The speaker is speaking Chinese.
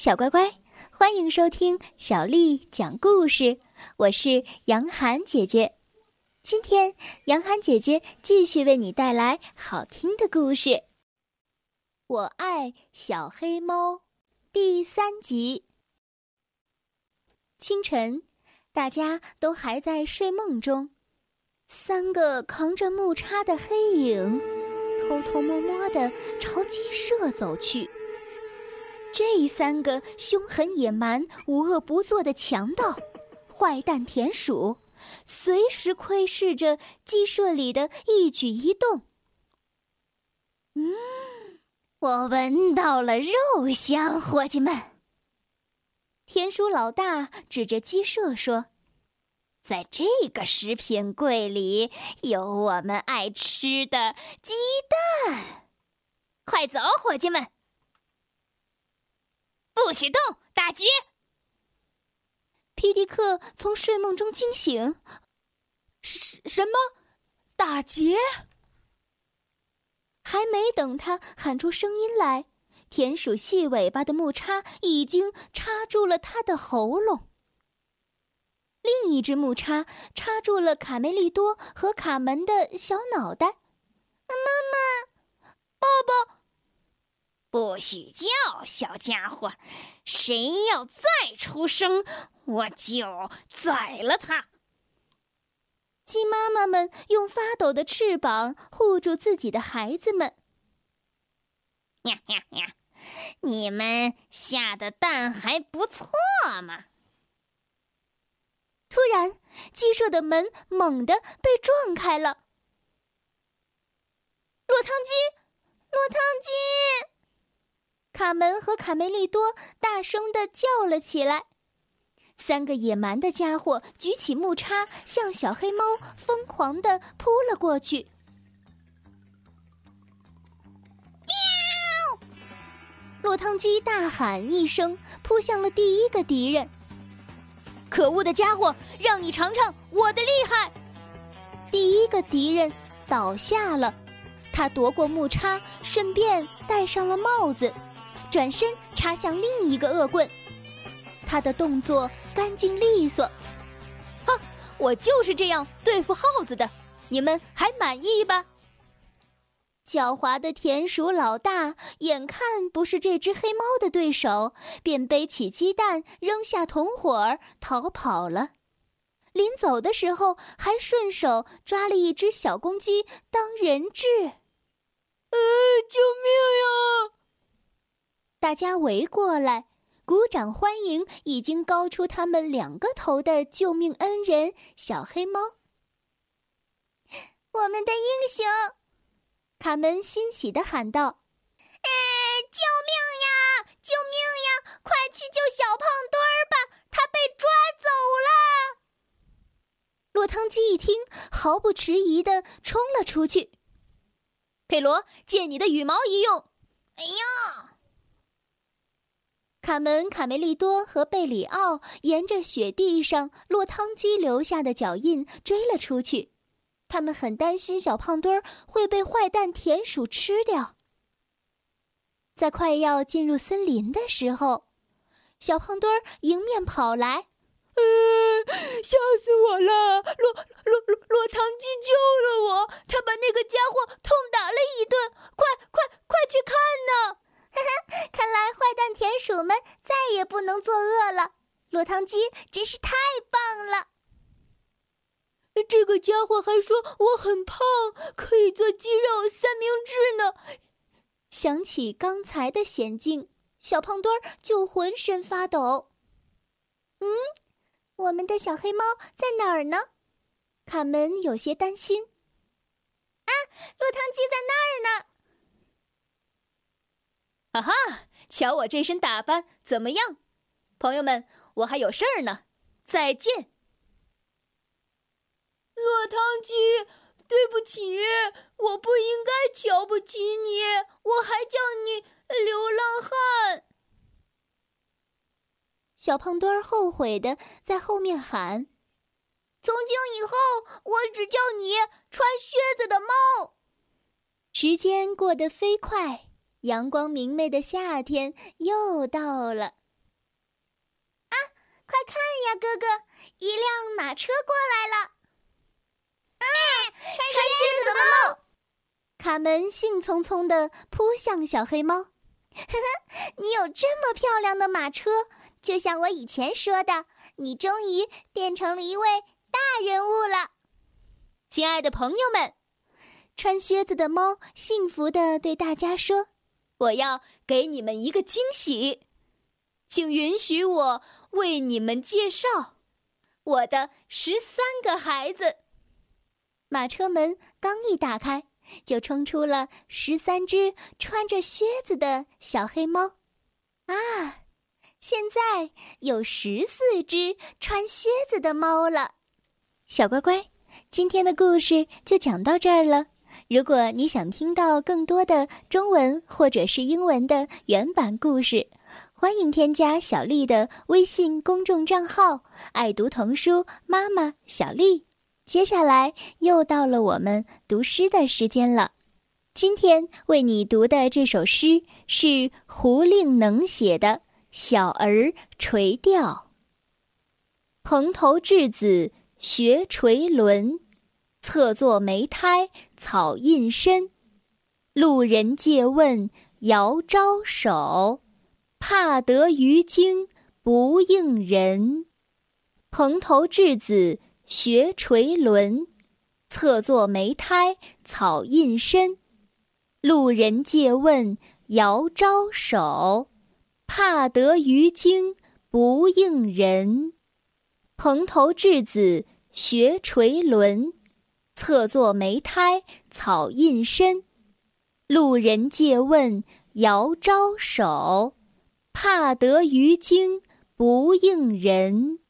小乖乖，欢迎收听小丽讲故事。我是杨涵姐姐，今天杨涵姐姐继续为你带来好听的故事。我爱小黑猫，第三集。清晨，大家都还在睡梦中，三个扛着木叉的黑影，偷偷摸摸的朝鸡舍走去。这三个凶狠野蛮、无恶不作的强盗，坏蛋田鼠，随时窥视着鸡舍里的一举一动。嗯，我闻到了肉香，伙计们。田鼠老大指着鸡舍说：“在这个食品柜里有我们爱吃的鸡蛋，快走，伙计们！”不许动！打劫！皮迪克从睡梦中惊醒。什什么？打劫？还没等他喊出声音来，田鼠细尾巴的木叉已经插住了他的喉咙。另一只木叉插住了卡梅利多和卡门的小脑袋。妈妈，爸爸。不许叫，小家伙！谁要再出声，我就宰了他。鸡妈妈们用发抖的翅膀护住自己的孩子们。呀呀呀！你们下的蛋还不错嘛！突然，鸡舍的门猛地被撞开了。落汤鸡，落汤鸡！卡门和卡梅利多大声的叫了起来，三个野蛮的家伙举起木叉，向小黑猫疯狂的扑了过去。喵！落汤鸡大喊一声，扑向了第一个敌人。可恶的家伙，让你尝尝我的厉害！第一个敌人倒下了，他夺过木叉，顺便戴上了帽子。转身插向另一个恶棍，他的动作干净利索。哼，我就是这样对付耗子的，你们还满意吧？狡猾的田鼠老大眼看不是这只黑猫的对手，便背起鸡蛋，扔下同伙儿逃跑了。临走的时候，还顺手抓了一只小公鸡当人质。呃，救命呀！大家围过来，鼓掌欢迎已经高出他们两个头的救命恩人小黑猫。我们的英雄，卡门欣喜地喊道：“哎，救命呀！救命呀！快去救小胖墩儿吧，他被抓走了！”落汤鸡一听，毫不迟疑地冲了出去。佩罗，借你的羽毛一用。哎呀！卡门、卡梅利多和贝里奥沿着雪地上落汤鸡留下的脚印追了出去，他们很担心小胖墩儿会被坏蛋田鼠吃掉。在快要进入森林的时候，小胖墩儿迎面跑来，“呃，吓死我了！落落落落汤鸡救了我，他把那个家伙痛打了一顿，快快快去看呐！”哈哈，田鼠们再也不能作恶了。落汤鸡真是太棒了。这个家伙还说我很胖，可以做鸡肉三明治呢。想起刚才的险境，小胖墩儿就浑身发抖。嗯，我们的小黑猫在哪儿呢？卡门有些担心。啊，落汤鸡在那儿呢。啊哈，瞧我这身打扮怎么样？朋友们，我还有事儿呢，再见。落汤鸡，对不起，我不应该瞧不起你，我还叫你流浪汉。小胖墩儿后悔的在后面喊：“从今以后，我只叫你穿靴子的猫。”时间过得飞快。阳光明媚的夏天又到了，啊快看呀，哥哥，一辆马车过来了！啊，穿靴子的猫！卡门兴冲冲地扑向小黑猫。呵呵，你有这么漂亮的马车，就像我以前说的，你终于变成了一位大人物了。亲爱的朋友们，穿靴子的猫幸福地对大家说：“我要给你们一个惊喜，请允许我为你们介绍我的十三个孩子。”马车门刚一打开。就冲出了十三只穿着靴子的小黑猫，啊！现在有十四只穿靴子的猫了。小乖乖，今天的故事就讲到这儿了。如果你想听到更多的中文或者是英文的原版故事，欢迎添加小丽的微信公众账号“爱读童书妈妈小丽”。接下来又到了我们读诗的时间了。今天为你读的这首诗是胡令能写的《小儿垂钓》。蓬头稚子学垂纶，侧坐莓苔草映身。路人借问遥招手，怕得鱼惊不应人。蓬头稚子。学垂纶，侧坐莓苔草映身。路人借问遥招手，怕得鱼惊不应人。蓬头稚子学垂纶，侧坐莓苔草映身。路人借问遥招手，怕得鱼惊不应人。